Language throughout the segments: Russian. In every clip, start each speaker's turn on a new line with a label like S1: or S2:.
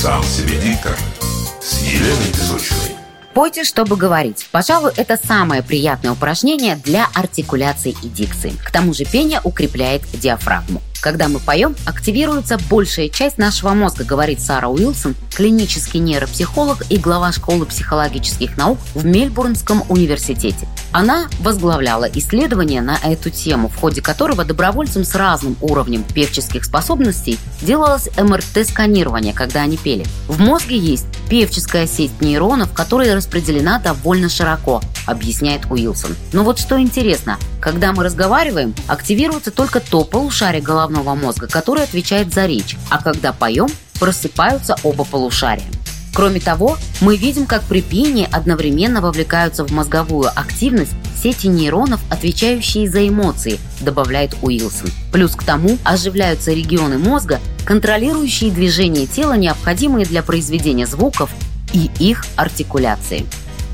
S1: Сам себе диктор с Еленой Песочной.
S2: Пойте, чтобы говорить. Пожалуй, это самое приятное упражнение для артикуляции и дикции. К тому же пение укрепляет диафрагму. Когда мы поем, активируется большая часть нашего мозга, говорит Сара Уилсон, клинический нейропсихолог и глава школы психологических наук в Мельбурнском университете. Она возглавляла исследование на эту тему, в ходе которого добровольцам с разным уровнем певческих способностей делалось МРТ-сканирование, когда они пели. В мозге есть певческая сеть нейронов, которая распределена довольно широко, объясняет Уилсон. Но вот что интересно, когда мы разговариваем, активируется только то полушарие головного мозга, которое отвечает за речь, а когда поем, просыпаются оба полушария. Кроме того, мы видим, как при пении одновременно вовлекаются в мозговую активность сети нейронов, отвечающие за эмоции, добавляет Уилсон. Плюс к тому оживляются регионы мозга, контролирующие движение тела, необходимые для произведения звуков и их артикуляции.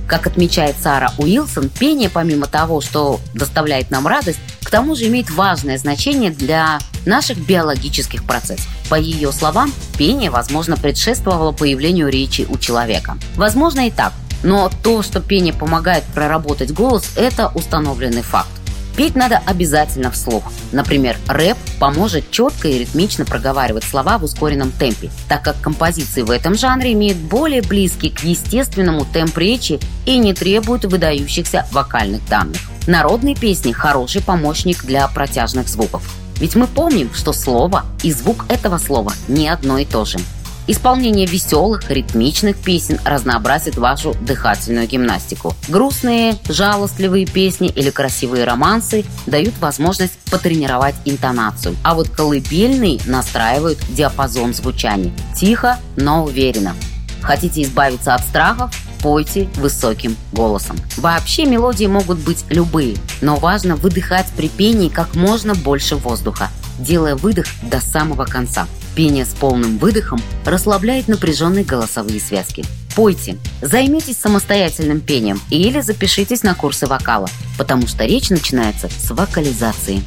S2: Как отмечает Сара Уилсон, пение, помимо того, что доставляет нам радость, к тому же имеет важное значение для наших биологических процессов. По ее словам, пение, возможно, предшествовало появлению речи у человека. Возможно и так, но то, что пение помогает проработать голос, это установленный факт. Петь надо обязательно вслух. Например, рэп поможет четко и ритмично проговаривать слова в ускоренном темпе, так как композиции в этом жанре имеют более близкий к естественному темп речи и не требуют выдающихся вокальных данных. Народные песни – хороший помощник для протяжных звуков. Ведь мы помним, что слово и звук этого слова не одно и то же. Исполнение веселых, ритмичных песен разнообразит вашу дыхательную гимнастику. Грустные, жалостливые песни или красивые романсы дают возможность потренировать интонацию. А вот колыбельные настраивают диапазон звучания. Тихо, но уверенно. Хотите избавиться от страхов? Пойте высоким голосом. Вообще мелодии могут быть любые, но важно выдыхать при пении как можно больше воздуха, делая выдох до самого конца. Пение с полным выдохом расслабляет напряженные голосовые связки. Пойте, займитесь самостоятельным пением или запишитесь на курсы вокала, потому что речь начинается с вокализации.